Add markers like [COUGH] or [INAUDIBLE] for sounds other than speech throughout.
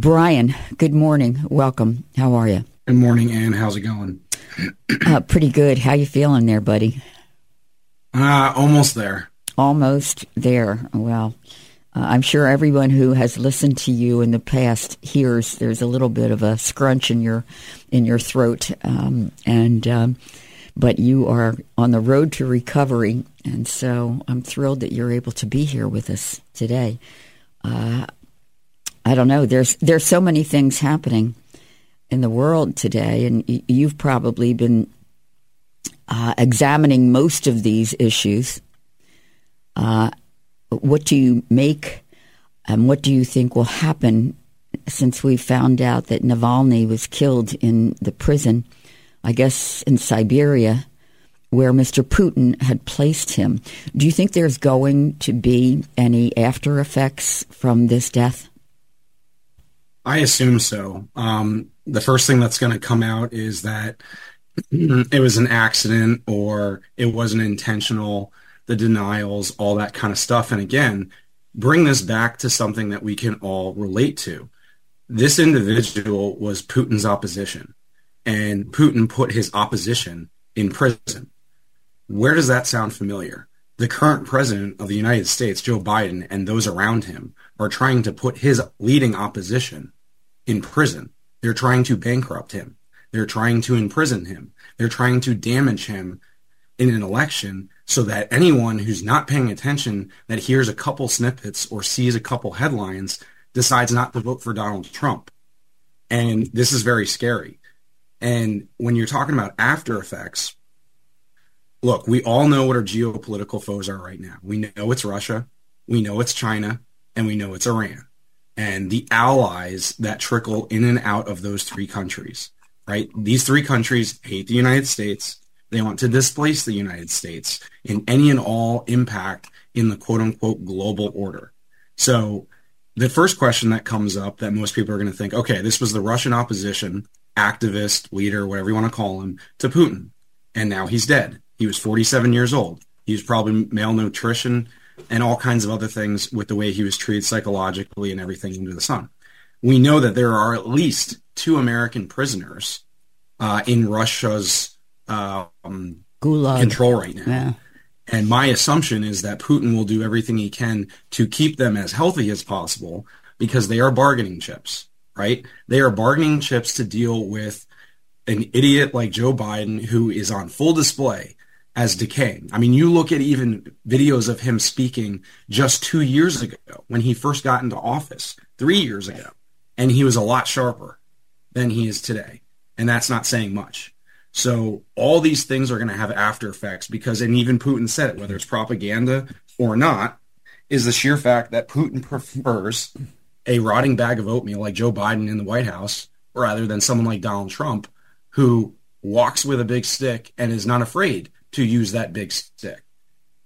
Brian, good morning. Welcome. How are you? Good morning, Anne. How's it going? Uh, pretty good. How you feeling there, buddy? Uh, almost there. Almost there. Well, uh, I'm sure everyone who has listened to you in the past hears there's a little bit of a scrunch in your in your throat, um, and um, but you are on the road to recovery, and so I'm thrilled that you're able to be here with us today. Uh, I don't know. There's there's so many things happening in the world today, and you've probably been uh, examining most of these issues. Uh, what do you make, and what do you think will happen since we found out that Navalny was killed in the prison, I guess in Siberia, where Mr. Putin had placed him? Do you think there's going to be any after effects from this death? I assume so. Um, the first thing that's going to come out is that [CLEARS THROAT] it was an accident or it wasn't intentional, the denials, all that kind of stuff. And again, bring this back to something that we can all relate to. This individual was Putin's opposition, and Putin put his opposition in prison. Where does that sound familiar? The current president of the United States, Joe Biden, and those around him are trying to put his leading opposition in prison. They're trying to bankrupt him. They're trying to imprison him. They're trying to damage him in an election so that anyone who's not paying attention that hears a couple snippets or sees a couple headlines decides not to vote for Donald Trump. And this is very scary. And when you're talking about after effects, look, we all know what our geopolitical foes are right now. We know it's Russia, we know it's China, and we know it's Iran and the allies that trickle in and out of those three countries, right? These three countries hate the United States. They want to displace the United States in any and all impact in the quote unquote global order. So the first question that comes up that most people are going to think, okay, this was the Russian opposition, activist, leader, whatever you want to call him, to Putin. And now he's dead. He was 47 years old. He was probably malnutrition and all kinds of other things with the way he was treated psychologically and everything under the sun. We know that there are at least two American prisoners uh, in Russia's um, control right now. Yeah. And my assumption is that Putin will do everything he can to keep them as healthy as possible because they are bargaining chips, right? They are bargaining chips to deal with an idiot like Joe Biden who is on full display as decaying. I mean, you look at even videos of him speaking just two years ago when he first got into office, three years ago, and he was a lot sharper than he is today. And that's not saying much. So all these things are going to have after effects because, and even Putin said it, whether it's propaganda or not, is the sheer fact that Putin prefers a rotting bag of oatmeal like Joe Biden in the White House rather than someone like Donald Trump who walks with a big stick and is not afraid to use that big stick.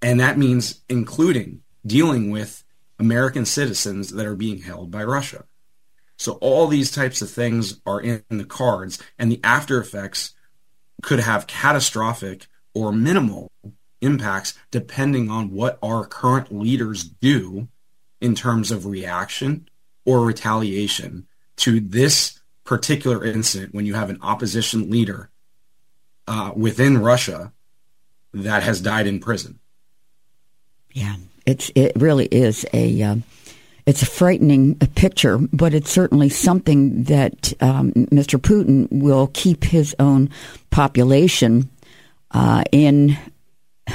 And that means including dealing with American citizens that are being held by Russia. So all these types of things are in the cards, and the after effects could have catastrophic or minimal impacts depending on what our current leaders do in terms of reaction or retaliation to this particular incident when you have an opposition leader uh, within Russia that has died in prison. Yeah, it's it really is a uh, it's a frightening picture, but it's certainly something that um, Mr. Putin will keep his own population uh, in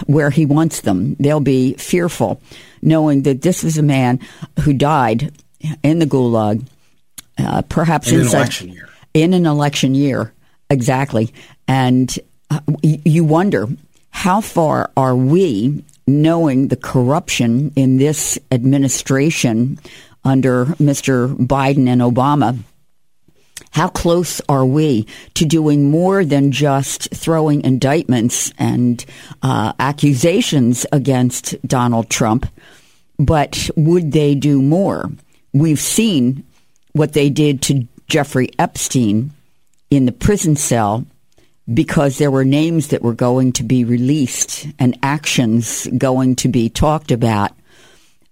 where he wants them. They'll be fearful, knowing that this is a man who died in the gulag, uh, perhaps in, in an election year. In an election year, exactly, and uh, you wonder how far are we knowing the corruption in this administration under Mr. Biden and Obama? How close are we to doing more than just throwing indictments and uh, accusations against Donald Trump? But would they do more? We've seen what they did to Jeffrey Epstein in the prison cell because there were names that were going to be released and actions going to be talked about.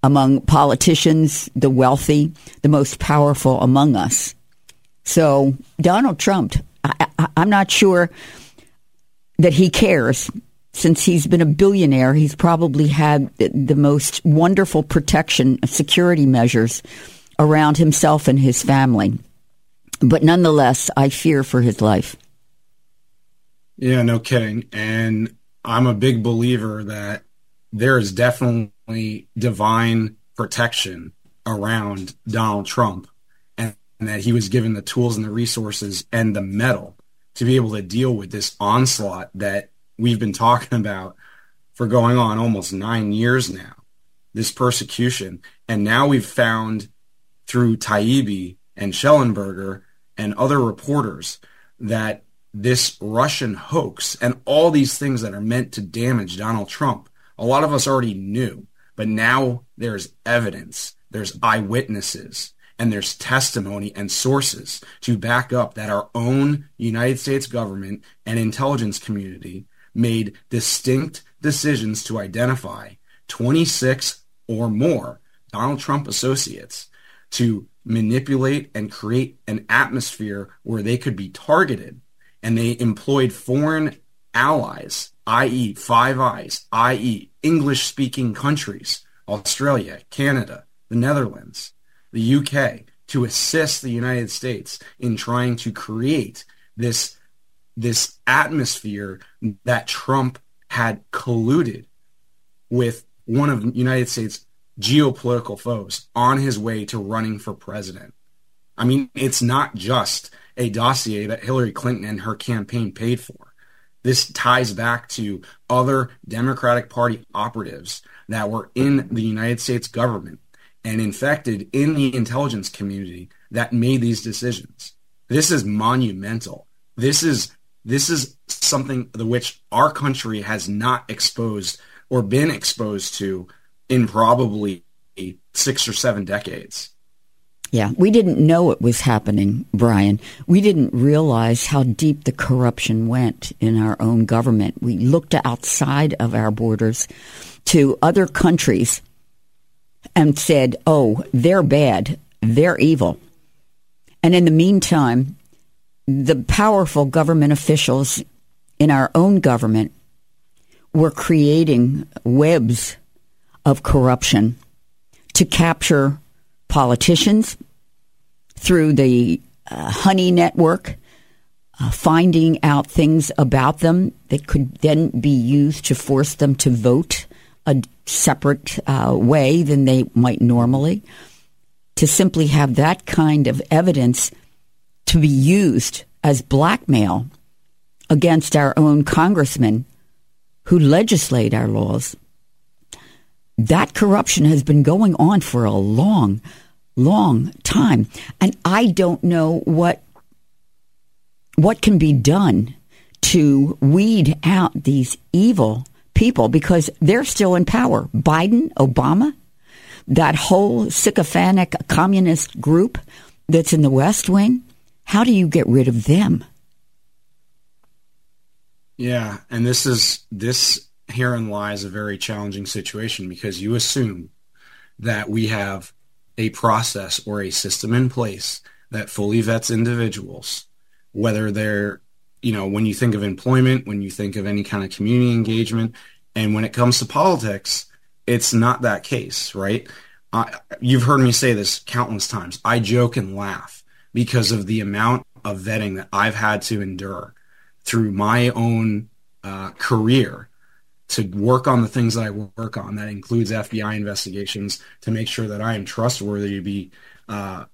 among politicians, the wealthy, the most powerful among us. So Donald Trump, I, am not sure that he cares. Since he's been a billionaire, he's probably had the most wonderful protection, security measures around himself and his family. But nonetheless, I fear for his life. Yeah, no kidding. And I'm a big believer that there is definitely divine protection around Donald Trump and, and that he was given the tools and the resources and the mettle to be able to deal with this onslaught that we've been talking about for going on almost nine years now, this persecution. And now we've found through Taibbi and Shellenberger and other reporters that this Russian hoax and all these things that are meant to damage Donald Trump, a lot of us already knew, but now there's evidence, there's eyewitnesses, and there's testimony and sources to back up that our own United States government and intelligence community made distinct decisions to identify 26 or more Donald Trump associates to manipulate and create an atmosphere where they could be targeted. And they employed foreign allies, i.e., Five Eyes, i.e., English speaking countries, Australia, Canada, the Netherlands, the UK, to assist the United States in trying to create this, this atmosphere that Trump had colluded with one of the United States geopolitical foes on his way to running for president. I mean, it's not just a dossier that Hillary Clinton and her campaign paid for. This ties back to other Democratic Party operatives that were in the United States government and infected in the intelligence community that made these decisions. This is monumental. This is this is something the which our country has not exposed or been exposed to in probably six or seven decades. Yeah, we didn't know it was happening, Brian. We didn't realize how deep the corruption went in our own government. We looked outside of our borders to other countries and said, oh, they're bad, they're evil. And in the meantime, the powerful government officials in our own government were creating webs of corruption to capture politicians through the uh, honey network, uh, finding out things about them that could then be used to force them to vote a separate uh, way than they might normally. To simply have that kind of evidence to be used as blackmail against our own congressmen who legislate our laws that corruption has been going on for a long, long time. And I don't know what what can be done to weed out these evil people because they're still in power. Biden, Obama, that whole sycophantic communist group that's in the West Wing, how do you get rid of them? Yeah, and this is this herein lies a very challenging situation because you assume that we have a process or a system in place that fully vets individuals, whether they're, you know, when you think of employment, when you think of any kind of community engagement, and when it comes to politics, it's not that case, right? You've heard me say this countless times. I joke and laugh because of the amount of vetting that I've had to endure through my own uh, career to work on the things that I work on. That includes FBI investigations to make sure that I am trustworthy to be uh,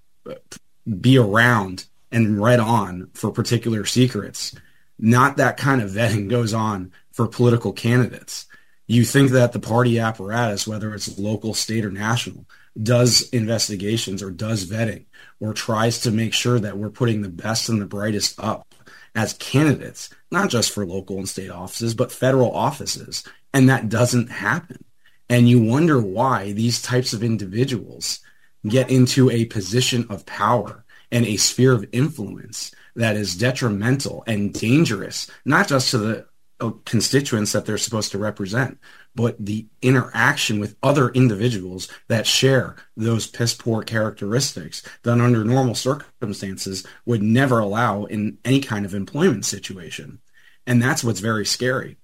be around and read on for particular secrets. Not that kind of vetting goes on for political candidates. You think that the party apparatus, whether it's local, state, or national, does investigations or does vetting or tries to make sure that we're putting the best and the brightest up as candidates, not just for local and state offices, but federal offices. And that doesn't happen. And you wonder why these types of individuals get into a position of power and a sphere of influence that is detrimental and dangerous, not just to the constituents that they're supposed to represent, but the interaction with other individuals that share those piss poor characteristics that under normal circumstances would never allow in any kind of employment situation. And that's what's very scary.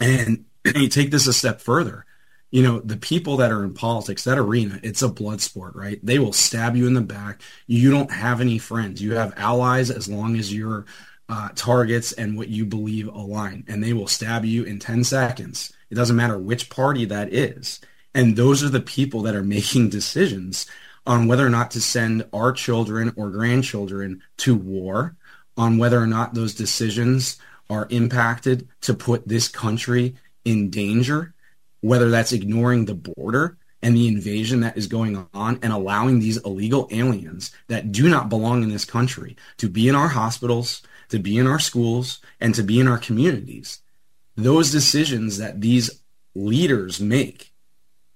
And you take this a step further. You know, the people that are in politics, that arena, it's a blood sport, right? They will stab you in the back. You don't have any friends. You have allies as long as you're uh, targets and what you believe align, and they will stab you in 10 seconds. It doesn't matter which party that is. And those are the people that are making decisions on whether or not to send our children or grandchildren to war, on whether or not those decisions are impacted to put this country in danger, whether that's ignoring the border and the invasion that is going on and allowing these illegal aliens that do not belong in this country to be in our hospitals, to be in our schools, and to be in our communities. Those decisions that these leaders make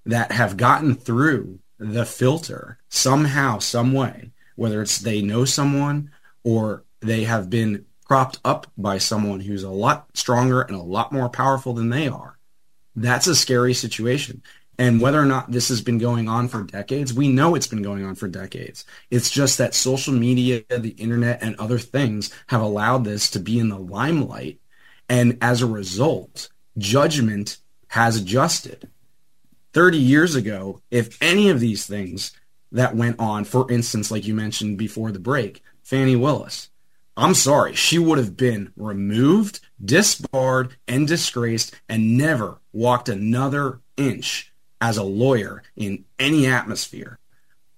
that have gotten through the filter somehow, some way, whether it's they know someone or they have been propped up by someone who's a lot stronger and a lot more powerful than they are. That's a scary situation. And whether or not this has been going on for decades, we know it's been going on for decades. It's just that social media, the internet, and other things have allowed this to be in the limelight. And as a result, judgment has adjusted. 30 years ago, if any of these things that went on, for instance, like you mentioned before the break, Fani Willis, I'm sorry, she would have been removed, disbarred, and disgraced and never walked another inch as a lawyer in any atmosphere.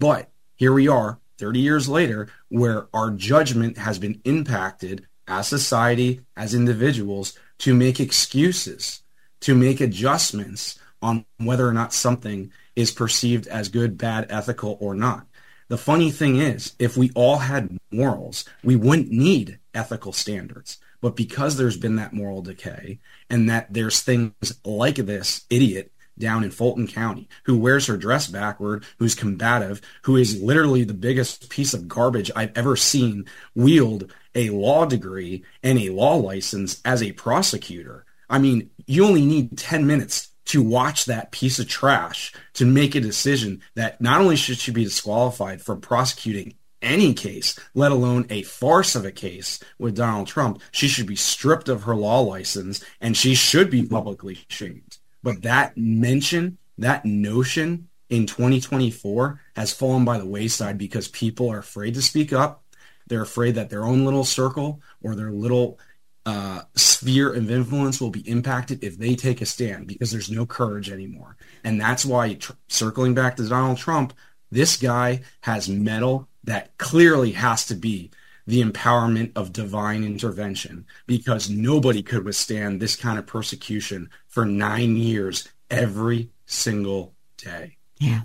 But here we are 30 years later where our judgment has been impacted as society, as individuals to make excuses, to make adjustments on whether or not something is perceived as good, bad, ethical, or not. The funny thing is, if we all had morals, we wouldn't need ethical standards. But because there's been that moral decay and that there's things like this idiot down in Fulton County who wears her dress backward, who's combative, who is literally the biggest piece of garbage I've ever seen wield a law degree and a law license as a prosecutor. I mean, you only need 10 minutes to watch that piece of trash to make a decision that not only should she be disqualified from prosecuting any case, let alone a farce of a case with Donald Trump, she should be stripped of her law license and she should be publicly shamed. But that mention, that notion in 2024 has fallen by the wayside because people are afraid to speak up. They're afraid that their own little circle or their little uh, sphere of influence will be impacted if they take a stand because there's no courage anymore. And that's why, tr- circling back to Donald Trump, this guy has mettle that clearly has to be the empowerment of divine intervention because nobody could withstand this kind of persecution for nine years every single day. Yeah.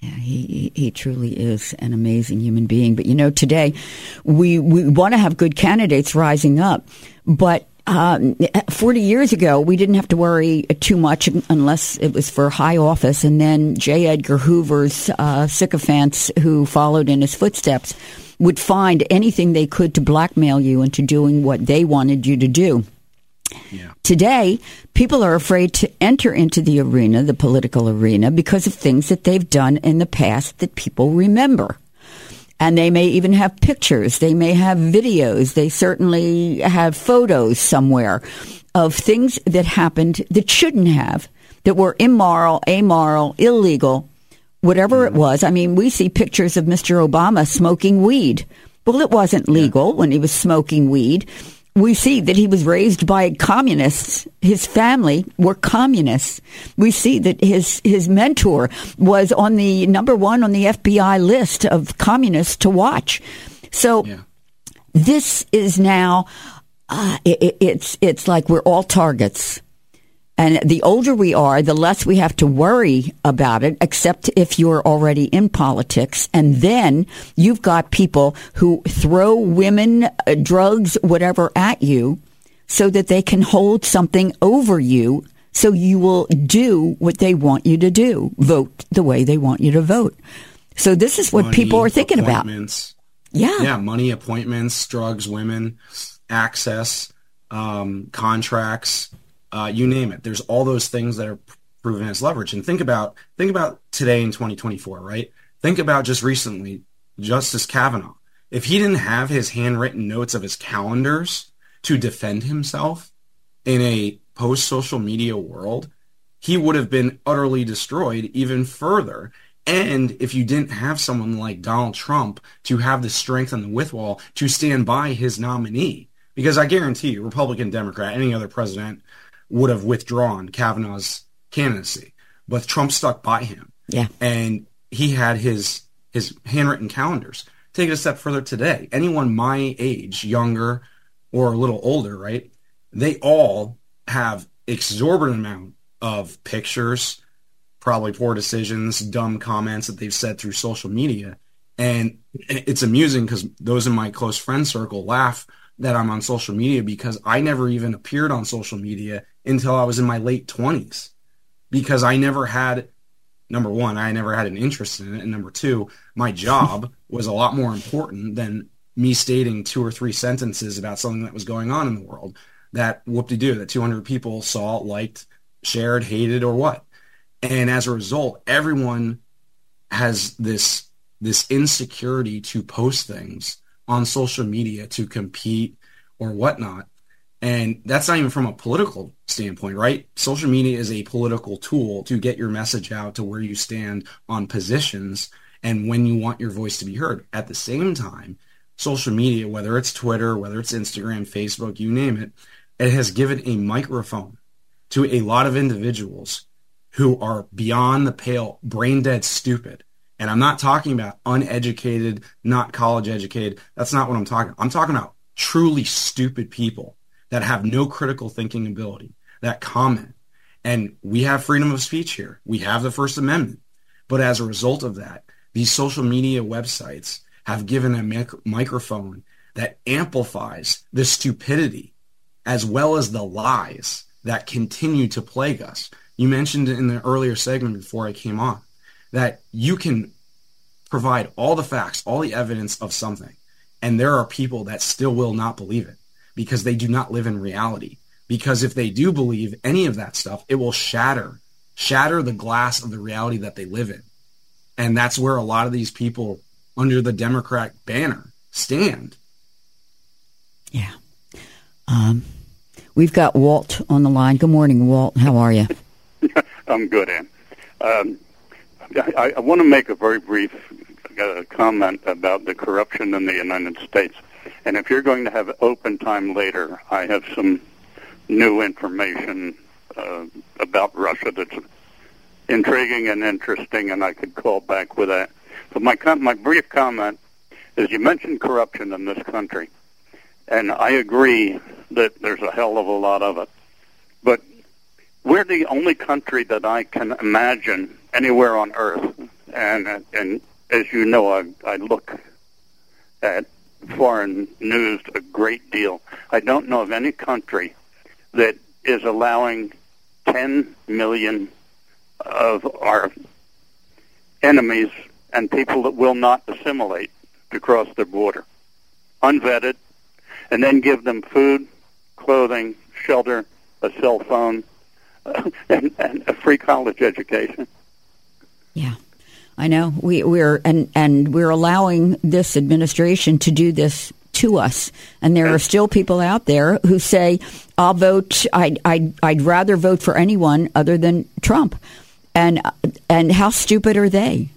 Yeah, he, he truly is an amazing human being. But you know, today we, we want to have good candidates rising up, but um, 40 years ago, we didn't have to worry too much unless it was for high office. And then J. Edgar Hoover's uh, sycophants who followed in his footsteps would find anything they could to blackmail you into doing what they wanted you to do. Yeah. Today, people are afraid to enter into the arena, the political arena, because of things that they've done in the past that people remember. And they may even have pictures. They may have videos. They certainly have photos somewhere of things that happened that shouldn't have, that were immoral, amoral, illegal, whatever it was. I mean, we see pictures of Mr. Obama smoking weed. Well, it wasn't legal yeah. when he was smoking weed. We see that he was raised by communists. His family were communists. We see that his his mentor was on the number one on the FBI list of communists to watch. So yeah. this is now uh, it, it's it's like we're all targets. And the older we are, the less we have to worry about it, except if you're already in politics. And then you've got people who throw women, uh, drugs, whatever at you so that they can hold something over you so you will do what they want you to do, vote the way they want you to vote. So this is what money, people are thinking about. Yeah. Yeah, money, appointments, drugs, women, access um, contracts, uh, you name it. There's all those things that are proven as leverage. And think about think about today in 2024, right? Think about just recently, Justice Kavanaugh. If he didn't have his handwritten notes of his calendars to defend himself in a post social media world, he would have been utterly destroyed even further. And if you didn't have someone like Donald Trump to have the strength and the withal to stand by his nominee, because I guarantee you, Republican, Democrat, any other president would have withdrawn Kavanaugh's candidacy, but Trump stuck by him. Yeah. And he had his his handwritten calendars. Take it a step further today. Anyone my age, younger or a little older, right? They all have exorbitant amount of pictures, probably poor decisions, dumb comments that they've said through social media. And it's amusing because those in my close friend circle laugh that I'm on social media because I never even appeared on social media until I was in my late 20s because I never had number one, I never had an interest in it. And number two, my job [LAUGHS] was a lot more important than me stating two or three sentences about something that was going on in the world that whoop de doo that 200 people saw, liked, shared, hated, or what. And as a result, everyone has this this insecurity to post things on social media to compete or whatnot. And that's not even from a political standpoint, right? Social media is a political tool to get your message out to where you stand on positions and when you want your voice to be heard. At the same time, social media, whether it's Twitter, whether it's Instagram, Facebook, you name it, it has given a microphone to a lot of individuals who are beyond the pale, brain dead stupid. And I'm not talking about uneducated, not college educated. That's not what I'm talking. I'm talking about truly stupid people that have no critical thinking ability, that comment. And we have freedom of speech here. We have the First Amendment. But as a result of that, these social media websites have given a mic- microphone that amplifies the stupidity as well as the lies that continue to plague us. You mentioned in the earlier segment before I came on that you can provide all the facts, all the evidence of something, and there are people that still will not believe it because they do not live in reality. Because if they do believe any of that stuff, it will shatter, shatter the glass of the reality that they live in. And that's where a lot of these people under the Democrat banner stand. Yeah. Um, we've got Walt on the line. Good morning, Walt. How are you? [LAUGHS] I'm good, Anne. Um, I, I want to make a very brief uh, comment about the corruption in the United States. And if you're going to have open time later, I have some new information uh, about Russia that's intriguing and interesting, and I could call back with that. But my com- my brief comment is you mentioned corruption in this country, and I agree that there's a hell of a lot of it. But we're the only country that I can imagine anywhere on earth, and and as you know, I, I look at foreign news a great deal. I don't know of any country that is allowing 10 million of our enemies and people that will not assimilate to cross their border, unvetted, and then give them food, clothing, shelter, a cell phone, [LAUGHS] and, and a free college education. Yeah. I know we, we're and and we're allowing this administration to do this to us, and there are still people out there who say, "I'll vote. I I I'd rather vote for anyone other than Trump," and and how stupid are they?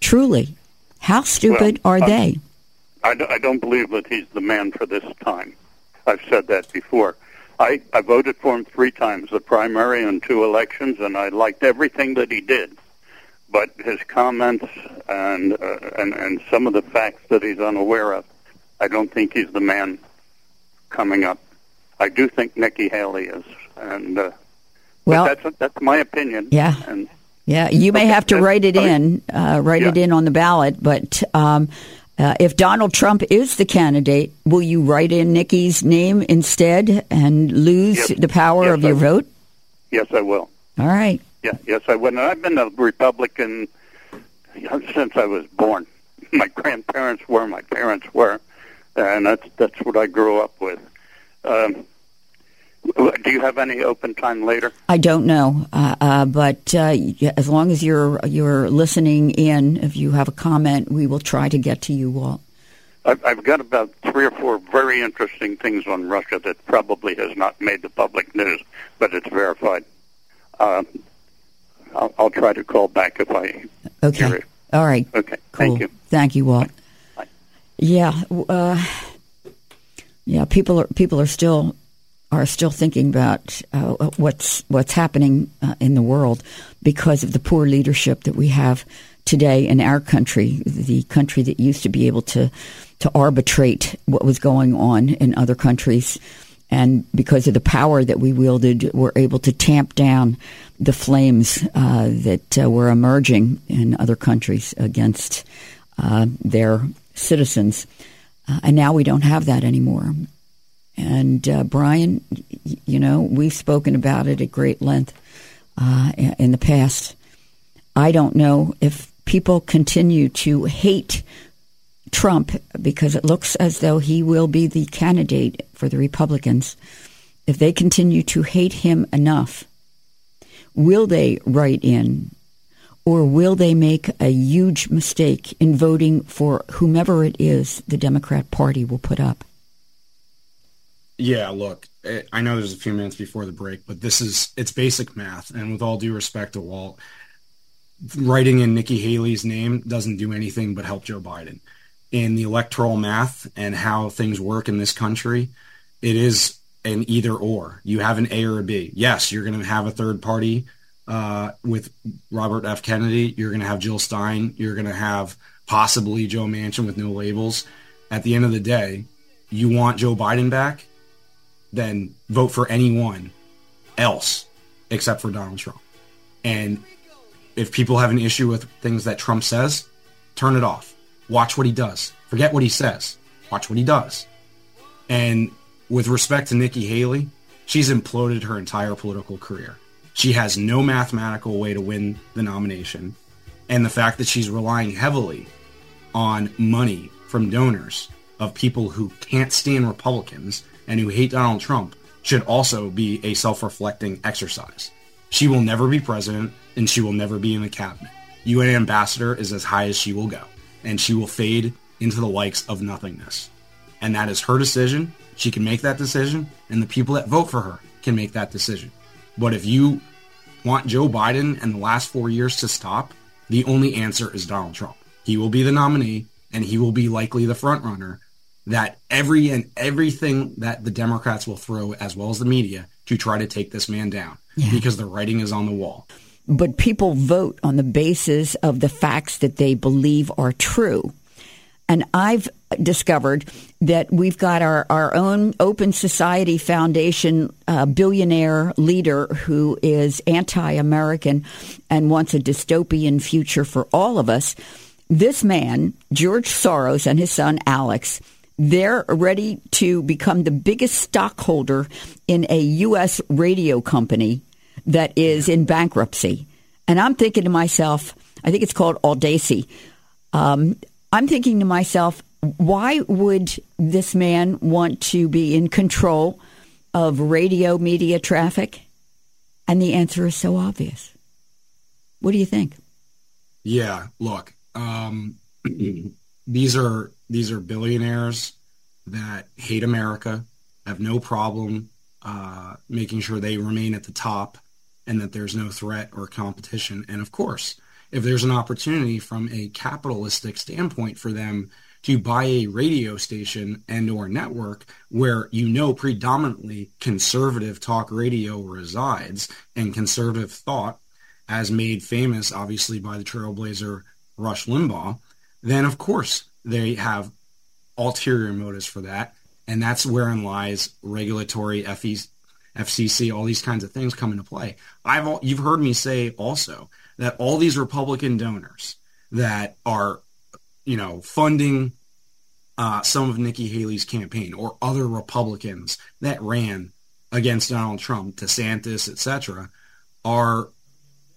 Truly, how stupid well, are they? I, I don't believe that he's the man for this time. I've said that before. I, I voted for him three times, the primary and two elections, and I liked everything that he did but his comments and, uh, and and some of the facts that he's unaware of, I don't think he's the man coming up. I do think Nikki Haley is, and uh, well, that's that's my opinion. Yeah, and yeah, you may have to write it in, uh, write yeah. it in on the ballot, but. Um, uh, if Donald Trump is the candidate, will you write in Nikki's name instead and lose yes. the power yes, of your vote? Yes, I will. All right. Yeah, yes, I would. And I've been a Republican since I was born. [LAUGHS] My grandparents were, my parents were, and that's that's what I grew up with. Um, Do you have any open time later? I don't know, uh, uh, but uh, as long as you're you're listening in, if you have a comment, we will try to get to you, Walt. I've got about three or four very interesting things on Russia that probably has not made the public news, but it's verified. Um, I'll, I'll, try to call back if I okay. hear it. All right. Okay. Cool. Thank you. Thank you, Walt. Bye. Yeah. Uh, yeah. People are people are still are still thinking about uh, what's what's happening uh, in the world because of the poor leadership that we have today in our country, the country that used to be able to to arbitrate what was going on in other countries. And because of the power that we wielded, we're able to tamp down the flames uh, that uh, were emerging in other countries against uh, their citizens. Uh, and now we don't have that anymore. And uh, Brian, you know, we've spoken about it at great length uh, in the past. I don't know if people continue to hate Trump because it looks as though he will be the candidate for the Republicans. If they continue to hate him enough, will they write in or will they make a huge mistake in voting for whomever it is the Democrat Party will put up? Yeah, look, eh, I know there's a few minutes before the break, but this is it's basic math, and with all due respect to Walt, writing in Nikki Haley's name doesn't do anything but help Joe Biden. In the electoral math and how things work in this country, it is an either or. You have an A or a B. Yes, you're going to have a third party uh, with Robert F. Kennedy. You're going to have Jill Stein. You're going to have possibly Joe Manchin with no labels. At the end of the day, you want Joe Biden back then vote for anyone else except for Donald Trump. And if people have an issue with things that Trump says, turn it off. Watch what he does. Forget what he says. Watch what he does. And with respect to Nikki Haley, she's imploded her entire political career. She has no mathematical way to win the nomination. And the fact that she's relying heavily on money from donors of people who can't stand Republicans and who hate Donald Trump should also be a self reflecting exercise. She will never be president and she will never be in the cabinet. UN ambassador is as high as she will go, and she will fade into the likes of nothingness. And that is her decision. She can make that decision, and the people that vote for her can make that decision. But if you want Joe Biden and the last four years to stop, the only answer is Donald Trump. He will be the nominee, and he will be likely the front runner that every and everything that the Democrats will throw, as well as the media, to try to take this man down yeah. because the writing is on the wall. But people vote on the basis of the facts that they believe are true. And I've discovered that we've got our, our own Open Society Foundation uh, billionaire leader who is anti American and wants a dystopian future for all of us. This man, George Soros, and his son Alex, they're ready to become the biggest stockholder in a U.S. radio company that is in bankruptcy. And I'm thinking to myself, I think it's called Audacy. Um, I'm thinking to myself, why would this man want to be in control of radio media traffic? And the answer is so obvious. What do you think? Yeah, look, um, [CLEARS THROAT] these are these are billionaires that hate America, have no problem uh, making sure they remain at the top, and that there's no threat or competition. And of course, if there's an opportunity from a capitalistic standpoint for them to buy a radio station and or network where you know predominantly conservative talk radio resides and conservative thought as made famous obviously by the trailblazer Rush Limbaugh, then of course they have ulterior motives for that. And that's wherein lies regulatory FCC, all these kinds of things come into play. I've you've heard me say also that all these Republican donors that are, you know, funding uh, some of Nikki Haley's campaign or other Republicans that ran against Donald Trump, DeSantis, etc., are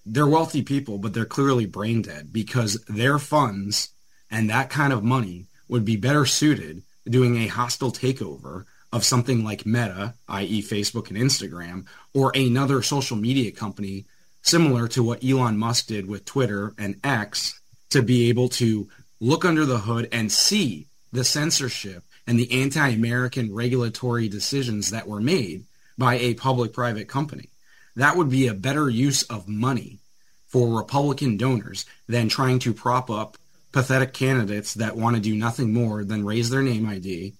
they're wealthy people, but they're clearly brain dead because their funds and that kind of money would be better suited doing a hostile takeover of something like Meta, i.e., Facebook and Instagram, or another social media company similar to what Elon Musk did with Twitter and X to be able to look under the hood and see the censorship and the anti American regulatory decisions that were made by a public private company. That would be a better use of money for Republican donors than trying to prop up pathetic candidates that want to do nothing more than raise their name ID,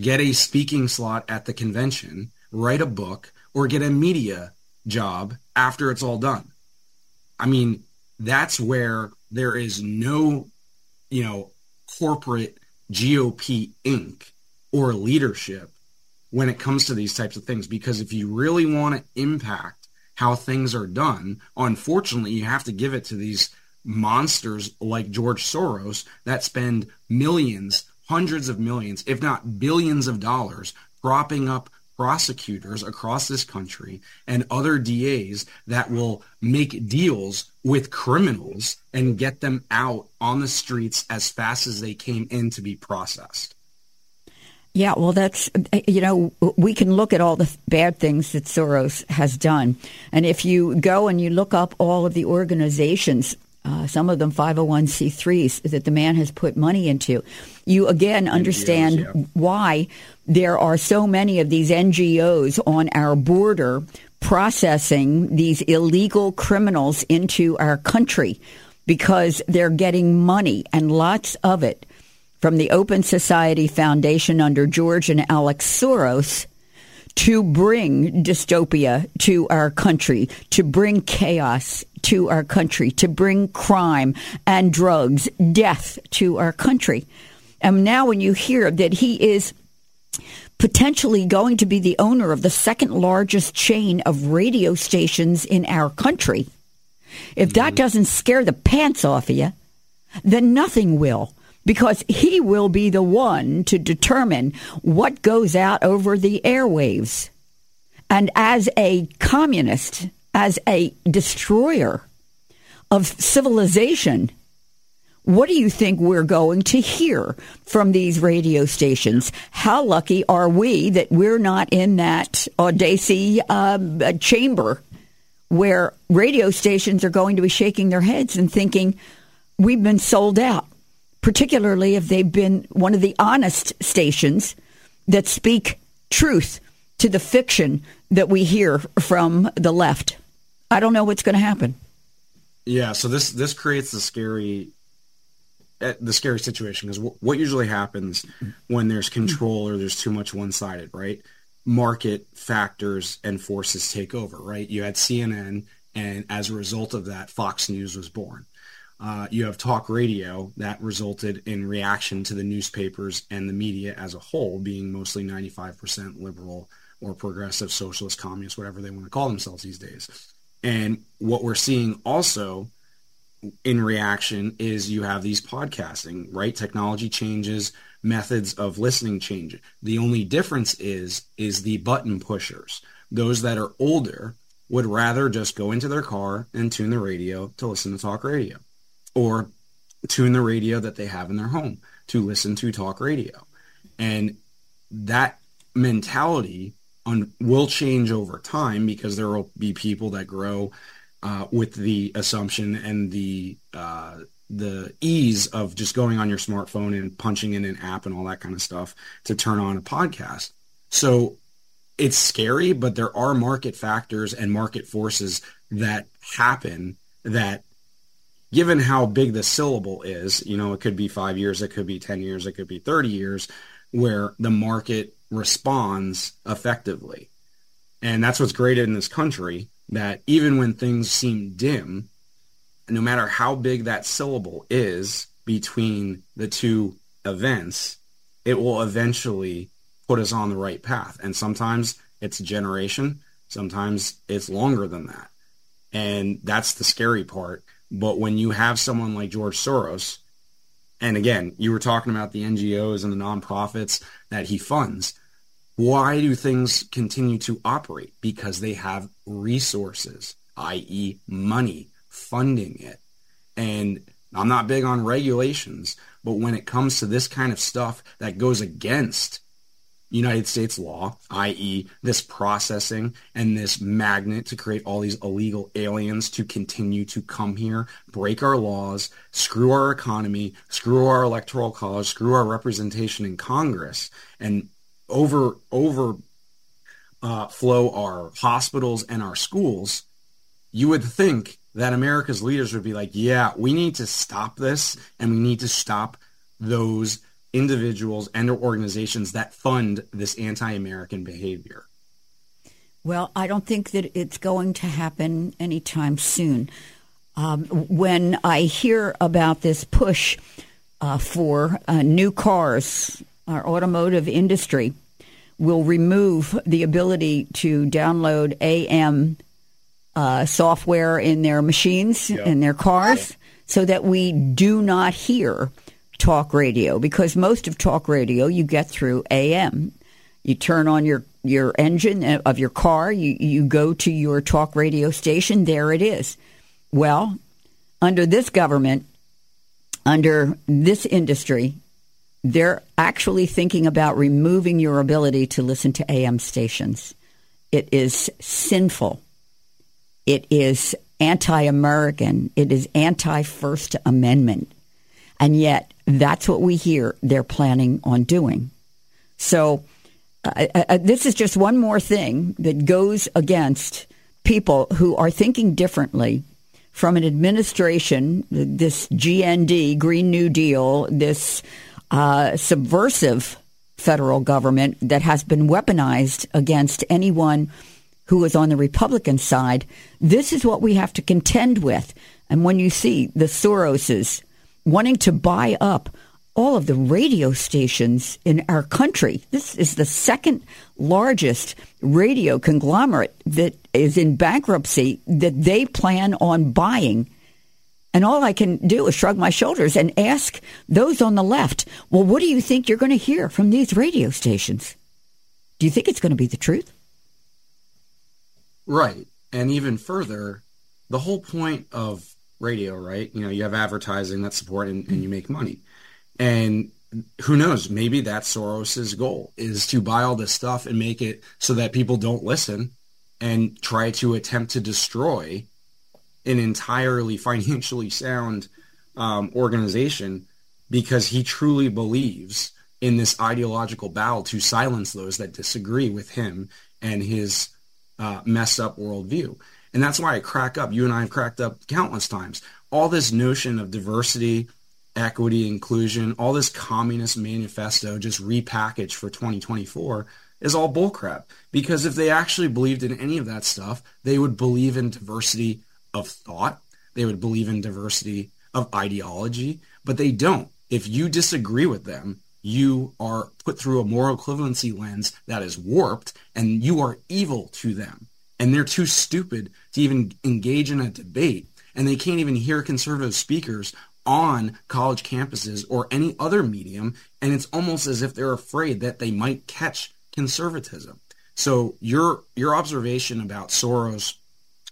get a speaking slot at the convention, write a book, or get a media job after it's all done. I mean, that's where there is no, you know, corporate GOP Inc. or leadership when it comes to these types of things. Because if you really want to impact how things are done, unfortunately, you have to give it to these monsters like George Soros that spend millions, hundreds of millions, if not billions of dollars propping up prosecutors across this country and other DAs that will make deals with criminals and get them out on the streets as fast as they came in to be processed. Yeah, well, that's, you know, we can look at all the bad things that Soros has done. And if you go and you look up all of the organizations uh, some of them 501c3s that the man has put money into. You again understand NGOs, yeah. why there are so many of these NGOs on our border processing these illegal criminals into our country because they're getting money and lots of it from the Open Society Foundation under George and Alex Soros to bring dystopia to our country, to bring chaos to our country, to bring crime and drugs, death to our country. And now, when you hear that he is potentially going to be the owner of the second largest chain of radio stations in our country, if that mm-hmm. doesn't scare the pants off of you, then nothing will because he will be the one to determine what goes out over the airwaves. And as a communist, as a destroyer of civilization, what do you think we're going to hear from these radio stations? How lucky are we that we're not in that audacy um, chamber where radio stations are going to be shaking their heads and thinking, we've been sold out, particularly if they've been one of the honest stations that speak truth to the fiction that we hear from the left. I don't know what's going to happen. Yeah, so this this creates the scary eh, the scary situation because what usually happens when there's control or there's too much one sided, right? Market factors and forces take over, right? You had CNN, and as a result of that, Fox News was born. Uh, you have talk radio that resulted in reaction to the newspapers and the media as a whole being mostly 95% liberal or progressive, socialist, communist, whatever they want to call themselves these days. And what we're seeing also in reaction is you have these podcasting, right? Technology changes, methods of listening change. The only difference is is the button pushers. Those that are older would rather just go into their car and tune the radio to listen to talk radio or tune the radio that they have in their home to listen to talk radio. And that mentality on, will change over time because there will be people that grow uh, with the assumption and the uh, the ease of just going on your smartphone and punching in an app and all that kind of stuff to turn on a podcast. So it's scary, but there are market factors and market forces that happen that given how big the syllable is, you know, it could be five years, it could be 10 years, it could be 30 years, where the market responds effectively. And that's what's great in this country that even when things seem dim, no matter how big that syllable is between the two events, it will eventually put us on the right path. And sometimes it's a generation, sometimes it's longer than that. And that's the scary part. But when you have someone like George Soros, and again, you were talking about the NGOs and the nonprofits that he funds. Why do things continue to operate? Because they have resources, i.e., money funding it. And I'm not big on regulations, but when it comes to this kind of stuff that goes against United States law, i.e., this processing and this magnet to create all these illegal aliens to continue to come here, break our laws, screw our economy, screw our electoral college, screw our representation in Congress, and over over uh, flow our hospitals and our schools, you would think that America's leaders would be like, yeah, we need to stop this and we need to stop those individuals and or organizations that fund this anti-American behavior. Well, I don't think that it's going to happen anytime soon. Um, when I hear about this push uh, for uh, new cars, our automotive industry will remove the ability to download AM uh, software in their machines, yeah. in their cars, yeah. so that we do not hear talk radio because most of talk radio you get through AM. You turn on your, your engine of your car, you, you go to your talk radio station, there it is. Well, under this government, under this industry, they're actually thinking about removing your ability to listen to AM stations. It is sinful. It is anti American. It is anti First Amendment. And yet, that's what we hear they're planning on doing. So, uh, uh, uh this is just one more thing that goes against people who are thinking differently from an administration, this GND, Green New Deal, this uh, subversive federal government that has been weaponized against anyone who is on the Republican side. This is what we have to contend with. And when you see the Soroses wanting to buy up all of the radio stations in our country, this is the second largest radio conglomerate that is in bankruptcy that they plan on buying and all I can do is shrug my shoulders and ask those on the left, well, what do you think you're going to hear from these radio stations? Do you think it's going to be the truth? Right. And even further, the whole point of radio, right? You know, you have advertising that support and, and you make money. And who knows, maybe that's Soros's goal is to buy all this stuff and make it so that people don't listen and try to attempt to destroy an entirely financially sound um, organization because he truly believes in this ideological battle to silence those that disagree with him and his uh, messed up worldview. And that's why I crack up. You and I have cracked up countless times. All this notion of diversity, equity, inclusion, all this communist manifesto just repackaged for 2024 is all bullcrap. Because if they actually believed in any of that stuff, they would believe in diversity of thought. They would believe in diversity of ideology, but they don't. If you disagree with them, you are put through a moral equivalency lens that is warped and you are evil to them. And they're too stupid to even engage in a debate. And they can't even hear conservative speakers on college campuses or any other medium. And it's almost as if they're afraid that they might catch conservatism. So your your observation about Soros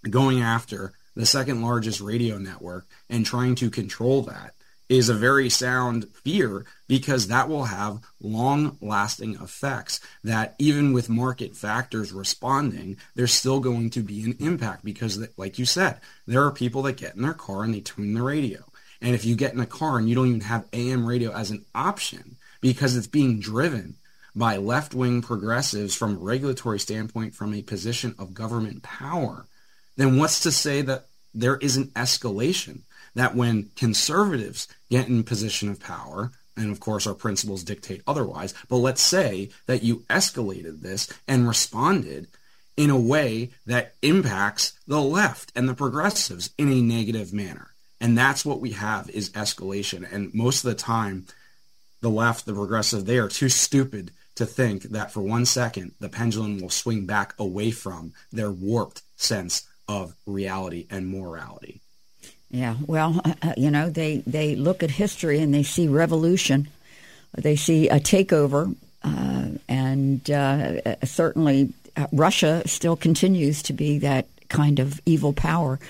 going after the second largest radio network, and trying to control that is a very sound fear because that will have long lasting effects that even with market factors responding, there's still going to be an impact because like you said, there are people that get in their car and they tune the radio. And if you get in a car and you don't even have AM radio as an option because it's being driven by left wing progressives from a regulatory standpoint from a position of government power, then what's to say that there is an escalation? That when conservatives get in position of power, and of course our principles dictate otherwise, but let's say that you escalated this and responded in a way that impacts the left and the progressives in a negative manner. And that's what we have is escalation. And most of the time, the left, the progressive, they are too stupid to think that for one second the pendulum will swing back away from their warped sense of reality and morality. Yeah, well, uh, [LAUGHS] you know, they, they look at history and they see revolution, they see a takeover, uh, and uh, uh certainly uh, Russia still continues to be that kind of evil power.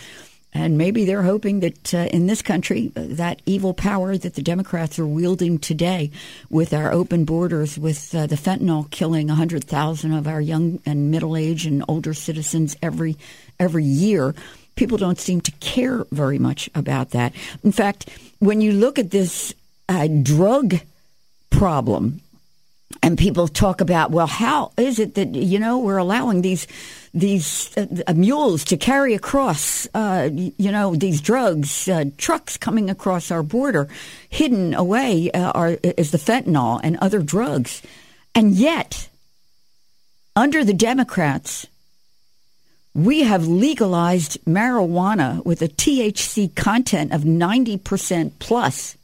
and maybe they're hoping that uh, in this country, that evil power that the Democrats are wielding today with our open borders, with the fentanyl killing 100,000 of our young and middle age and older citizens every every year, people don't seem to care very much about that. In fact, when you look at this uh, drug problem, and people talk about, well, how is it that you know we're allowing these these uh, uh, mules to carry across, uh, you know, these drugs, uh, trucks coming across our border, hidden away uh, are, is the fentanyl and other drugs, and yet, under the Democrats, we have legalized marijuana with a THC content of ninety percent plus,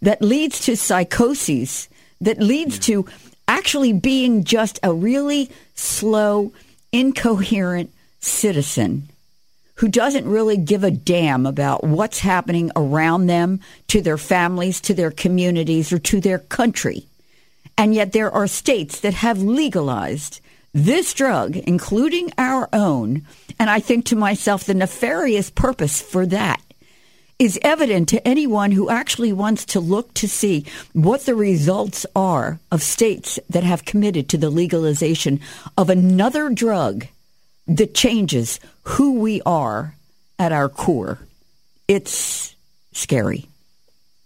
that leads to psychoses that leads hmm. to actually being just a really slow, incoherent citizen who doesn't really give a damn about what's happening around them, to their families, to their communities, or to their country. And yet there are states that have legalized this drug, including our own. And I think to myself, the nefarious purpose for that is evident to anyone who actually wants to look to see what the results are of states that have committed to the legalization of another drug that changes who we are at our core. It's scary.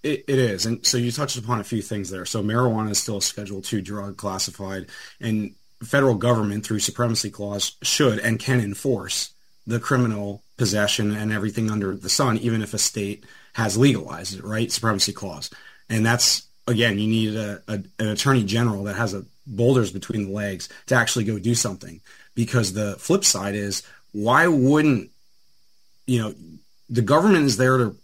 It, it is. And so you touched upon a few things there. So marijuana is still a Schedule II drug classified, and federal government through supremacy clause should and can enforce the criminal possession and everything under the sun, even if a state has legalized it, right? Supremacy clause. And that's, again, you need a, a, an attorney general that has a boulders between the legs to actually go do something. Because the flip side is, why wouldn't, you know, the government is there to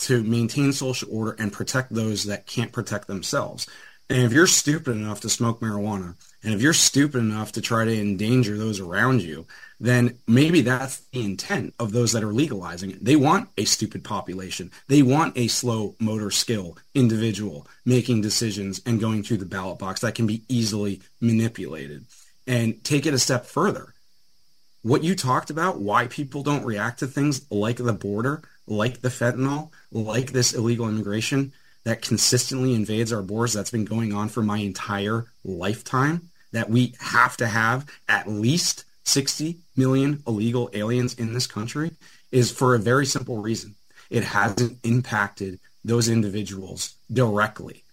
to maintain social order and protect those that can't protect themselves. And if you're stupid enough to smoke marijuana, and if you're stupid enough to try to endanger those around you, then maybe that's the intent of those that are legalizing it. They want a stupid population. They want a slow motor skill individual making decisions and going through the ballot box that can be easily manipulated. And take it a step further. What you talked about, why people don't react to things like the border, like the fentanyl, like this illegal immigration that consistently invades our borders, that's been going on for my entire lifetime, that we have to have at least 60 million illegal aliens in this country is for a very simple reason. It hasn't impacted those individuals directly.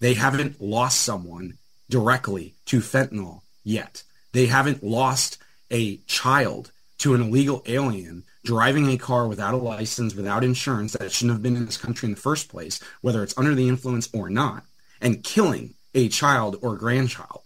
They haven't lost someone directly to fentanyl yet. They haven't lost a child to an illegal alien driving a car without a license, without insurance, that shouldn't have been in this country in the first place, whether it's under the influence or not, and killing a child or grandchild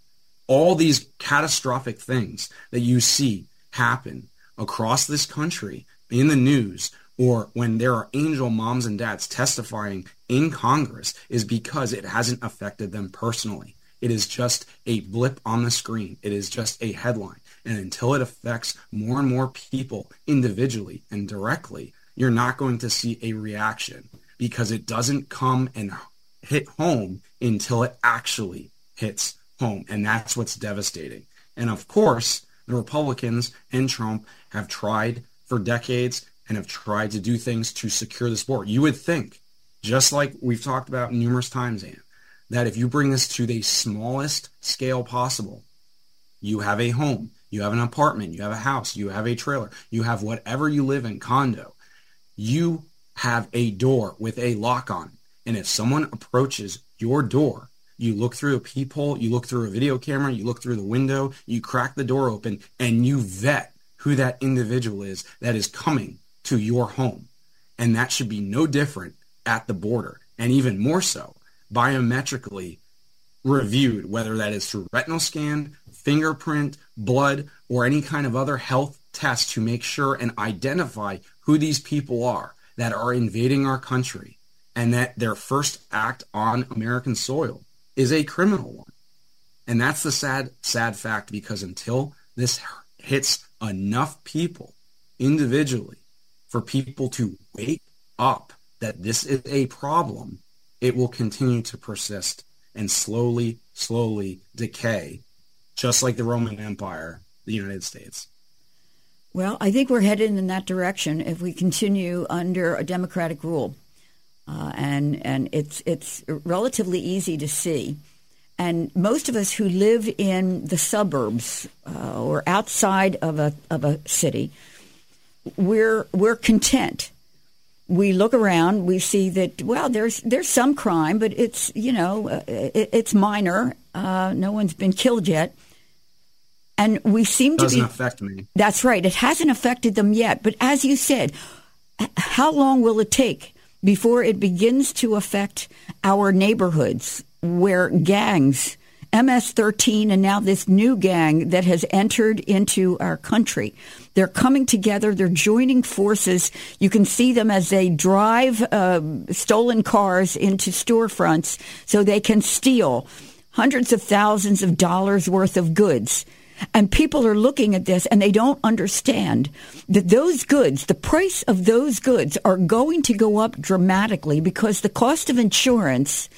all these catastrophic things that you see happen across this country in the news or when there are angel moms and dads testifying in Congress is because it hasn't affected them personally. It is just a blip on the screen. It is just a headline. And until it affects more and more people individually and directly, you're not going to see a reaction because it doesn't come and hit home until it actually hits home. And that's what's devastating. And of course, the Republicans and Trump have tried for decades and have tried to do things to secure this border. You would think, just like we've talked about numerous times, Anne, that if you bring this to the smallest scale possible, you have a home, you have an apartment, you have a house, you have a trailer, you have whatever you live in condo, you have a door with a lock on. And if someone approaches your door you look through a peephole, you look through a video camera, you look through the window, you crack the door open, and you vet who that individual is that is coming to your home. And that should be no different at the border, and even more so, biometrically reviewed, whether that is through retinal scan, fingerprint, blood, or any kind of other health test to make sure and identify who these people are that are invading our country and that their first act on American soil is a criminal one. And that's the sad, sad fact because until this hits enough people individually for people to wake up that this is a problem, it will continue to persist and slowly, slowly decay, just like the Roman Empire, the United States. Well, I think we're headed in that direction if we continue under a democratic rule, uh, and and it's it's relatively easy to see. And most of us who live in the suburbs uh, or outside of a of a city, we're we're content. We look around, we see that well, there's there's some crime, but it's you know uh, it, it's minor. Uh, no one's been killed yet, and we seem Doesn't to be. affect me. That's right. It hasn't affected them yet, but as you said, how long will it take before it begins to affect our neighborhoods where gangs? MS 13 and now this new gang that has entered into our country. They're coming together, they're joining forces. You can see them as they drive uh, stolen cars into storefronts so they can steal hundreds of thousands of dollars worth of goods. And people are looking at this and they don't understand that those goods, the price of those goods are going to go up dramatically because the cost of insurance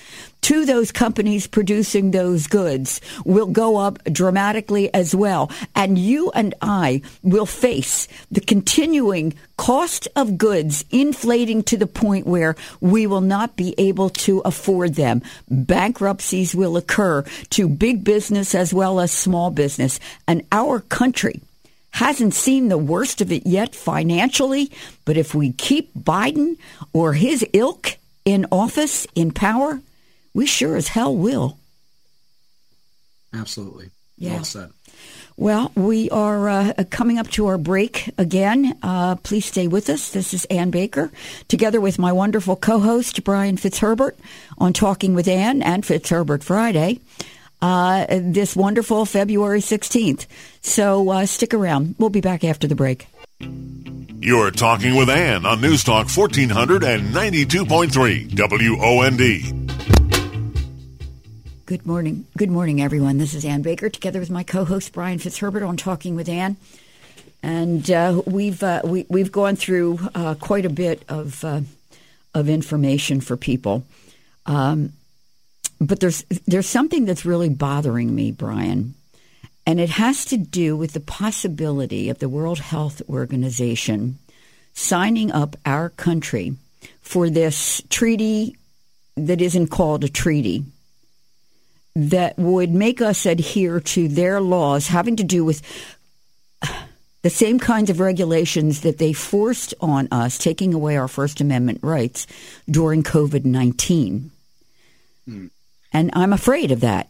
to those companies producing those goods will go up dramatically as well. And you and I will face the continuing cost of goods inflating to the point where we will not be able to afford them. Bankruptcies will occur to big business as well as small business. And our country hasn't seen the worst of it yet financially, but if we keep Biden or his ilk in office, in power, we sure as hell will. Absolutely. Yeah. Well said. Well, we are uh, coming up to our break again. Uh, please stay with us. This is Anne Baker, together with my wonderful co-host Brian Fitzherbert on Talking with Anne and Fitzherbert Friday. Uh, this wonderful February 16th. So uh, stick around. We'll be back after the break. You're talking with Anne on News Talk 1492.3 WOND. Good morning. Good morning, everyone. This is Anne Baker, together with my co-host Brian Fitzherbert on Talking with Anne, and uh, we've uh, we, we've gone through uh, quite a bit of uh, of information for people, um, but there's there's something that's really bothering me, Brian, and it has to do with the possibility of the World Health Organization signing up our country for this treaty that isn't called a treaty that would make us adhere to their laws having to do with the same kinds of regulations that they forced on us, taking away our First Amendment rights during COVID 19. Hmm. And I'm afraid of that.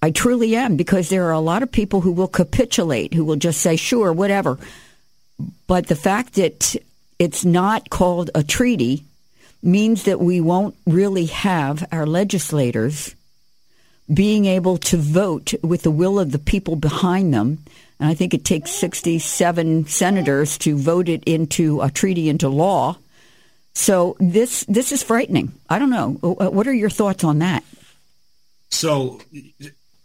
I truly am because there are a lot of people who will capitulate, who will just say, sure, whatever. But the fact that it's not called a treaty means that we won't really have our legislators being able to vote with the will of the people behind them. And I think it takes 67 senators to vote it into a treaty into law. So this this is frightening. I don't know. What are your thoughts on that? So,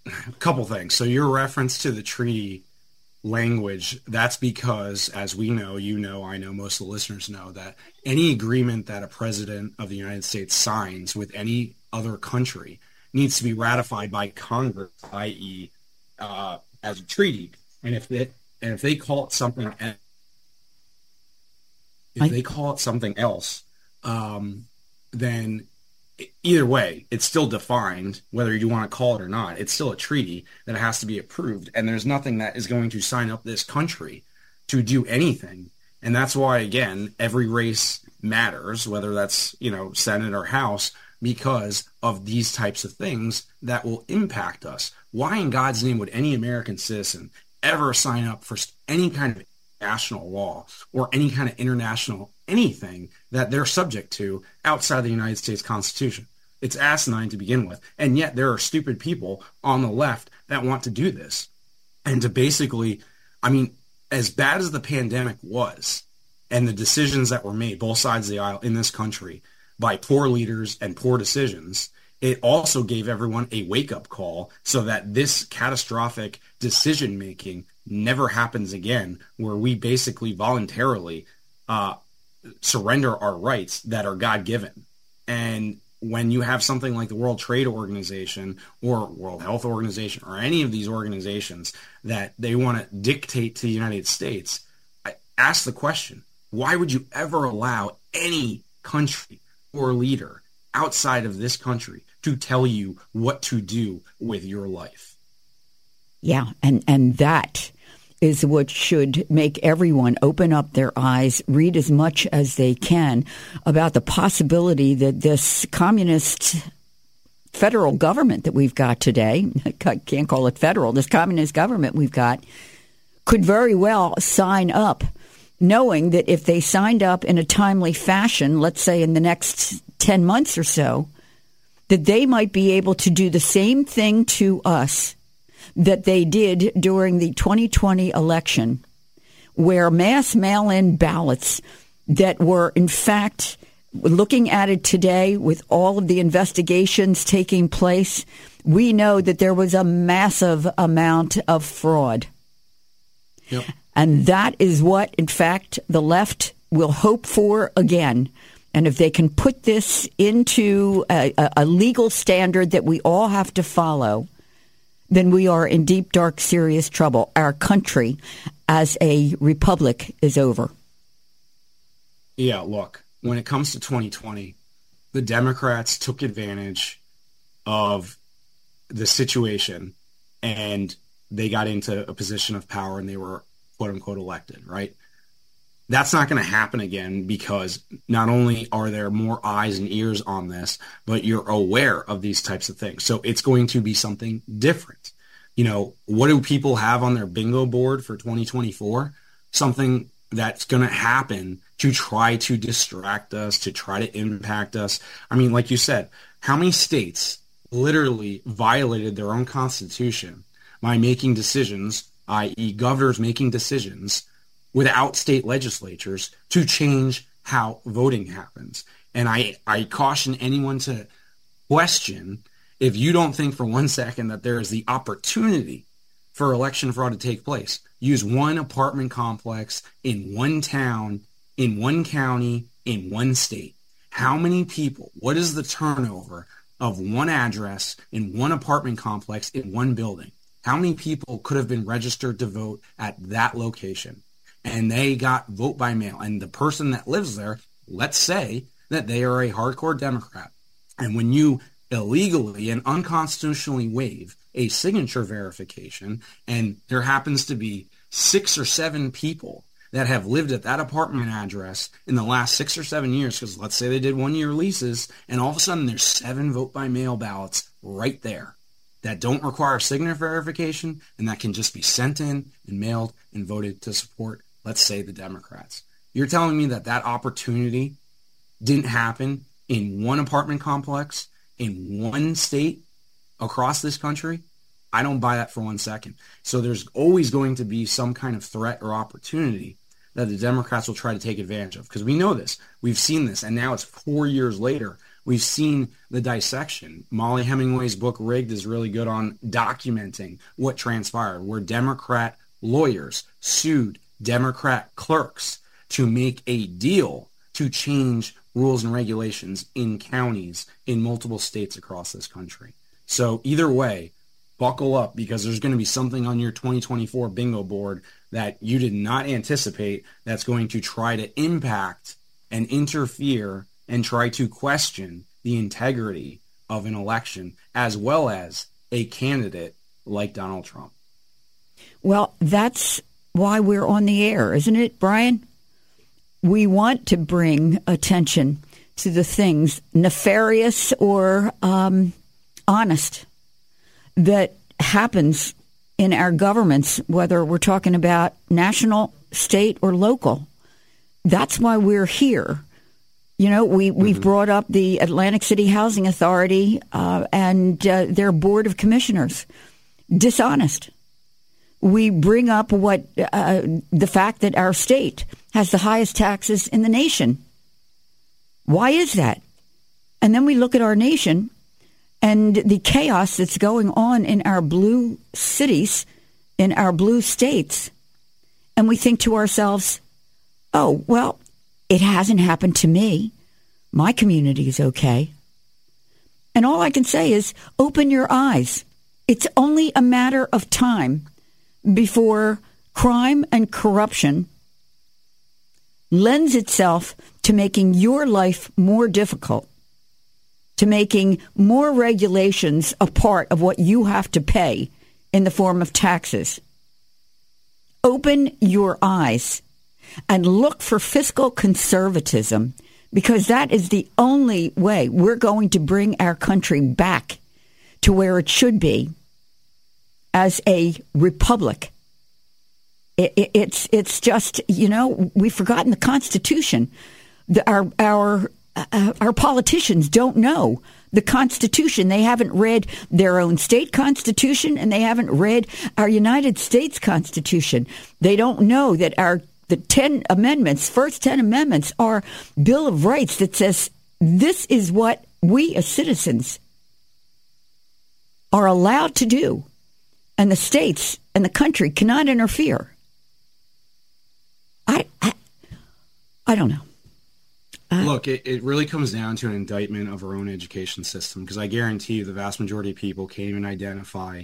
a couple things. So, your reference to the treaty language, that's because, as we know, you know, I know, most of the listeners know, that any agreement that a president of the United States signs with any other country needs to be ratified by Congress, i.e., uh, as a treaty. And if it and if they call it something, e- if they call it something else, um, then either way, it's still defined whether you want to call it or not. It's still a treaty that has to be approved, and there's nothing that is going to sign up this country to do anything. And that's why, again, every race matters, whether that's you know Senate or House, because of these types of things that will impact us. Why in God's name would any American citizen ever sign up for any kind of national law or any kind of international anything that they're subject to outside the United States Constitution. It's asinine to begin with. And yet there are stupid people on the left that want to do this. And to basically, I mean, as bad as the pandemic was and the decisions that were made, both sides of the aisle in this country, by poor leaders and poor decisions, it also gave everyone a wake up call so that this catastrophic decision making never happens again, where we basically voluntarily uh, surrender our rights that are God given. And when you have something like the World Trade Organization or World Health Organization or any of these organizations that they want to dictate to the United States, I, ask the question why would you ever allow any country or leader outside of this country to tell you what to do with your life? Yeah, and, and that is what should make everyone open up their eyes, read as much as they can about the possibility that this communist federal government that we've got today, [LAUGHS] I can't call it federal, this communist government we've got, could very well sign up knowing that if they signed up in a timely fashion, let's say in the next 10 months or so, that they might be able to do the same thing to us that they did during the 2020 election, where mass mail in ballots that were, in fact, looking at it today with all of the investigations taking place, we know that there was a massive amount of fraud. Yep. And that is what, in fact, the left will hope for again. And if they can put this into a, a, legal standard that we all have to follow, then we are in deep, dark, serious trouble. Our country as a republic is over. Yeah, look, when it comes to 2020, the Democrats took advantage of the situation and they got into a position of power and they were quote unquote elected, right? That's not going to happen again because not only are there more eyes and ears on this, but you're aware of these types of things. So it's going to be something different. You know, what do people have on their bingo board for 2024? Something that's going to happen to try to distract us, to try to impact us. I mean, like you said, how many states literally violated their own constitution by making decisions i.e., governors making decisions without state legislatures to change how voting happens. And I, I caution anyone to question if you don't think for one second that there is the opportunity for election fraud to take place. Use one apartment complex in one town, in one county, in one state. How many people, what is the turnover of one address in one apartment complex in one building? How many people could have been registered to vote at that location? And they got vote by mail. And the person that lives there let's say that they are a hardcore democrat. And when you illegally and unconstitutionally waive a signature verification and there happens to be six or seven people that have lived at that apartment address in the last six or seven years because let's say they did one year leases and all of a sudden there's seven vote by mail ballots right there that don't require signature verification and that can just be sent in and mailed and voted to support, let's say, the Democrats. You're telling me that that opportunity didn't happen in one apartment complex in one state across this country? I don't buy that for one second. So there's always going to be some kind of threat or opportunity that the Democrats will try to take advantage of because we know this. We've seen this. And now it's four years later We've seen the dissection. Mollie Hemingway's book Rigged is really good on documenting what transpired, where Democrat lawyers sued Democrat clerks to make a deal to change rules and regulations in counties in multiple states across this country. So either way, buckle up because there's going to be something on your 2024 bingo board that you did not anticipate that's going to try to impact and interfere and try to question the integrity of an election as well as a candidate like Donald Trump. Well, that's why we're on the air, isn't it, Brian? We want to bring attention to the things nefarious or um, honest that happens in our governments, whether we're talking about national, state, or local. That's why we're here you know, we, we've mm-hmm. brought up the Atlantic City Housing Authority uh, and uh, their board of commissioners dishonest. We bring up what uh, the fact that our state has the highest taxes in the nation. Why is that? And then we look at our nation and the chaos that's going on in our blue cities, in our blue states, and we think to ourselves, oh, well, it hasn't happened to me. My community is okay. And all I can say is open your eyes. It's only a matter of time before crime and corruption lends itself to making your life more difficult, to making more regulations a part of what you have to pay in the form of taxes. Open your eyes and look for fiscal conservatism because that is the only way we're going to bring our country back to where it should be as a republic. It, it, it's it's just you know we've forgotten the Constitution. The, our our uh, our politicians don't know the Constitution. They haven't read their own state constitution, and they haven't read our United States Constitution. They don't know that our the ten amendments, first ten amendments, are Bill of Rights that says this is what we as citizens are allowed to do, and the states and the country cannot interfere. I, I, I don't know. Uh, Look, it, it really comes down to an indictment of our own education system because I guarantee you the vast majority of people can't even identify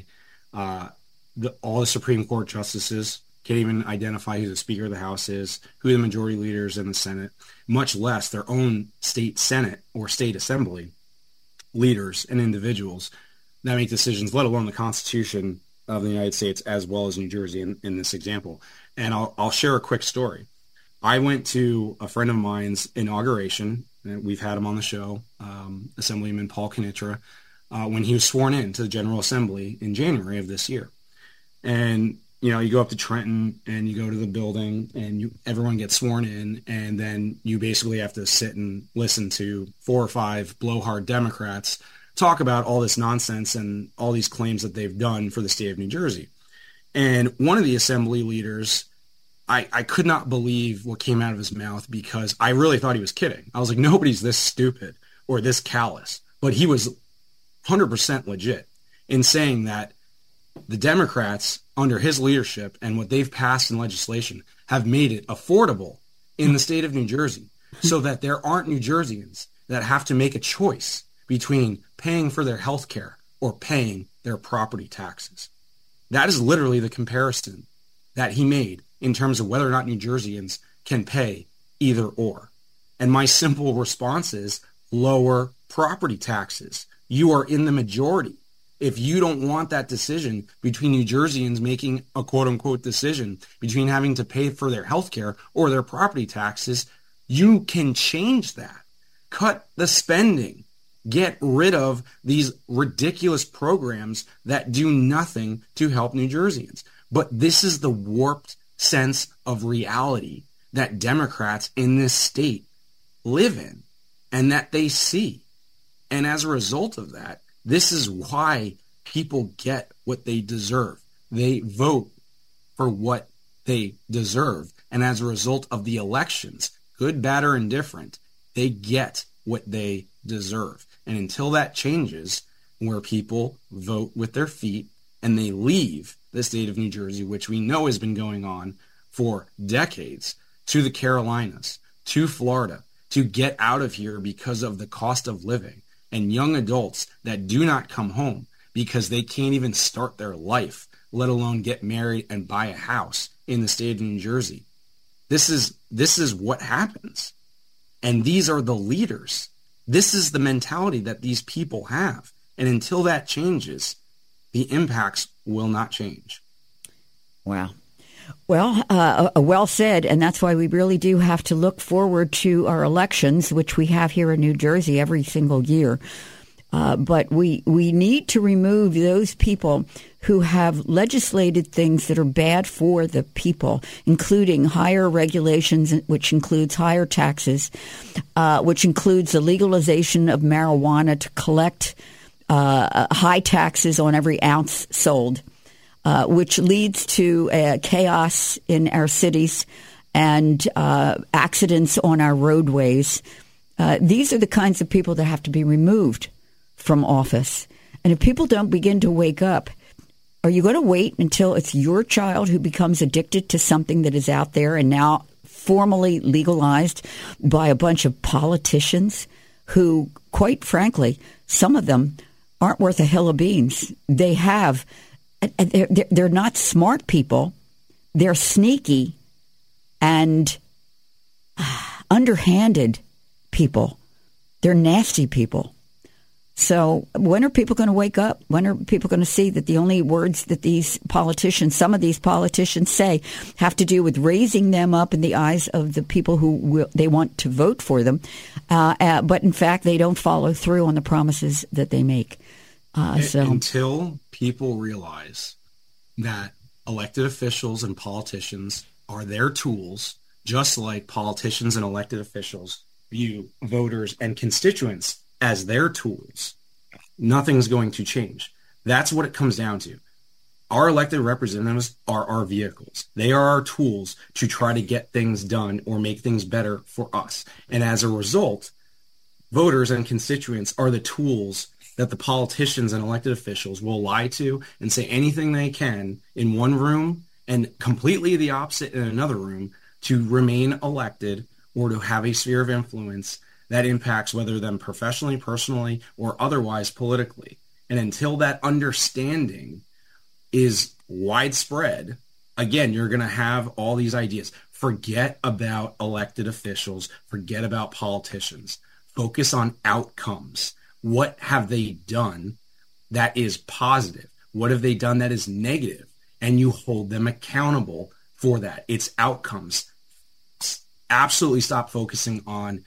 uh, the, all the Supreme Court justices, can't even identify who the Speaker of the House is, who the majority leaders in the Senate, much less their own state Senate or state assembly leaders and individuals that make decisions, let alone the Constitution of the United States as well as New Jersey in, in this example. And I'll, I'll share a quick story. I went to a friend of mine's inauguration. We've had him on the show, um, Assemblyman Paul Kanitra, uh, when he was sworn in to the General Assembly in January of this year. And you know, you go up to Trenton and you go to the building, and you everyone gets sworn in, and then you basically have to sit and listen to four or five blowhard Democrats talk about all this nonsense and all these claims that they've done for the state of New Jersey. And one of the assembly leaders I, I could not believe what came out of his mouth because I really thought he was kidding. I was like, nobody's this stupid or this callous. But he was 100% legit in saying that the Democrats, under his leadership and what they've passed in legislation, have made it affordable in the state of New Jersey so that there aren't New Jerseyans that have to make a choice between paying for their health care or paying their property taxes. That is literally the comparison that he made in terms of whether or not New Jerseyans can pay either or. And my simple response is lower property taxes. You are in the majority. If you don't want that decision between New Jerseyans making a quote unquote decision between having to pay for their health care or their property taxes, you can change that. Cut the spending. Get rid of these ridiculous programs that do nothing to help New Jerseyans. But this is the warped sense of reality that Democrats in this state live in and that they see. And as a result of that, this is why people get what they deserve. They vote for what they deserve. And as a result of the elections, good, bad, or indifferent, they get what they deserve. And until that changes, where people vote with their feet and they leave the state of New Jersey, which we know has been going on for decades, to the Carolinas, to Florida, to get out of here because of the cost of living, and young adults that do not come home because they can't even start their life, let alone get married and buy a house in the state of New Jersey. This is this is what happens. And these are the leaders. This is the mentality that these people have. And until that changes, the impacts will not change. Wow. Well, uh, uh, well said, and that's why we really do have to look forward to our elections, which we have here in New Jersey every single year. Uh, but we we need to remove those people who have legislated things that are bad for the people, including higher regulations, which includes higher taxes, uh, which includes the legalization of marijuana to collect uh, high taxes on every ounce sold, uh, which leads to uh, chaos in our cities and uh, accidents on our roadways. Uh, these are the kinds of people that have to be removed from office. And if people don't begin to wake up, are you going to wait until it's your child who becomes addicted to something that is out there and now formally legalized by a bunch of politicians who, quite frankly, some of them aren't worth a hill of beans. They have, they're, they're not smart people. They're sneaky. And underhanded people. They're nasty people. So when are people going to wake up? When are people going to see that the only words that these politicians, some of these politicians say, have to do with raising them up in the eyes of the people who will, they want to vote for them, uh, uh, but in fact they don't follow through on the promises that they make. Uh, so until people realize that elected officials and politicians are their tools, just like politicians and elected officials view voters and constituents as their tools, nothing's going to change. That's what it comes down to. Our elected representatives are our vehicles. They are our tools to try to get things done or make things better for us. And as a result, voters and constituents are the tools that the politicians and elected officials will lie to and say anything they can in one room and completely the opposite in another room to remain elected or to have a sphere of influence that impacts whether them professionally, personally, or otherwise politically. And until that understanding is widespread, again, you're going to have all these ideas. Forget about elected officials, forget about politicians. Focus on outcomes. What have they done that is positive? What have they done that is negative? And you hold them accountable for that. It's outcomes. Absolutely stop focusing on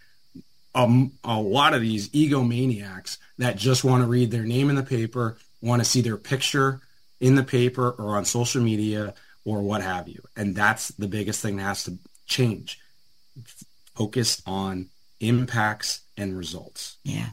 a, a lot of these egomaniacs that just want to read their name in the paper, want to see their picture in the paper or on social media or what have you. And that's the biggest thing that has to change. Focus on impacts and results. Yeah.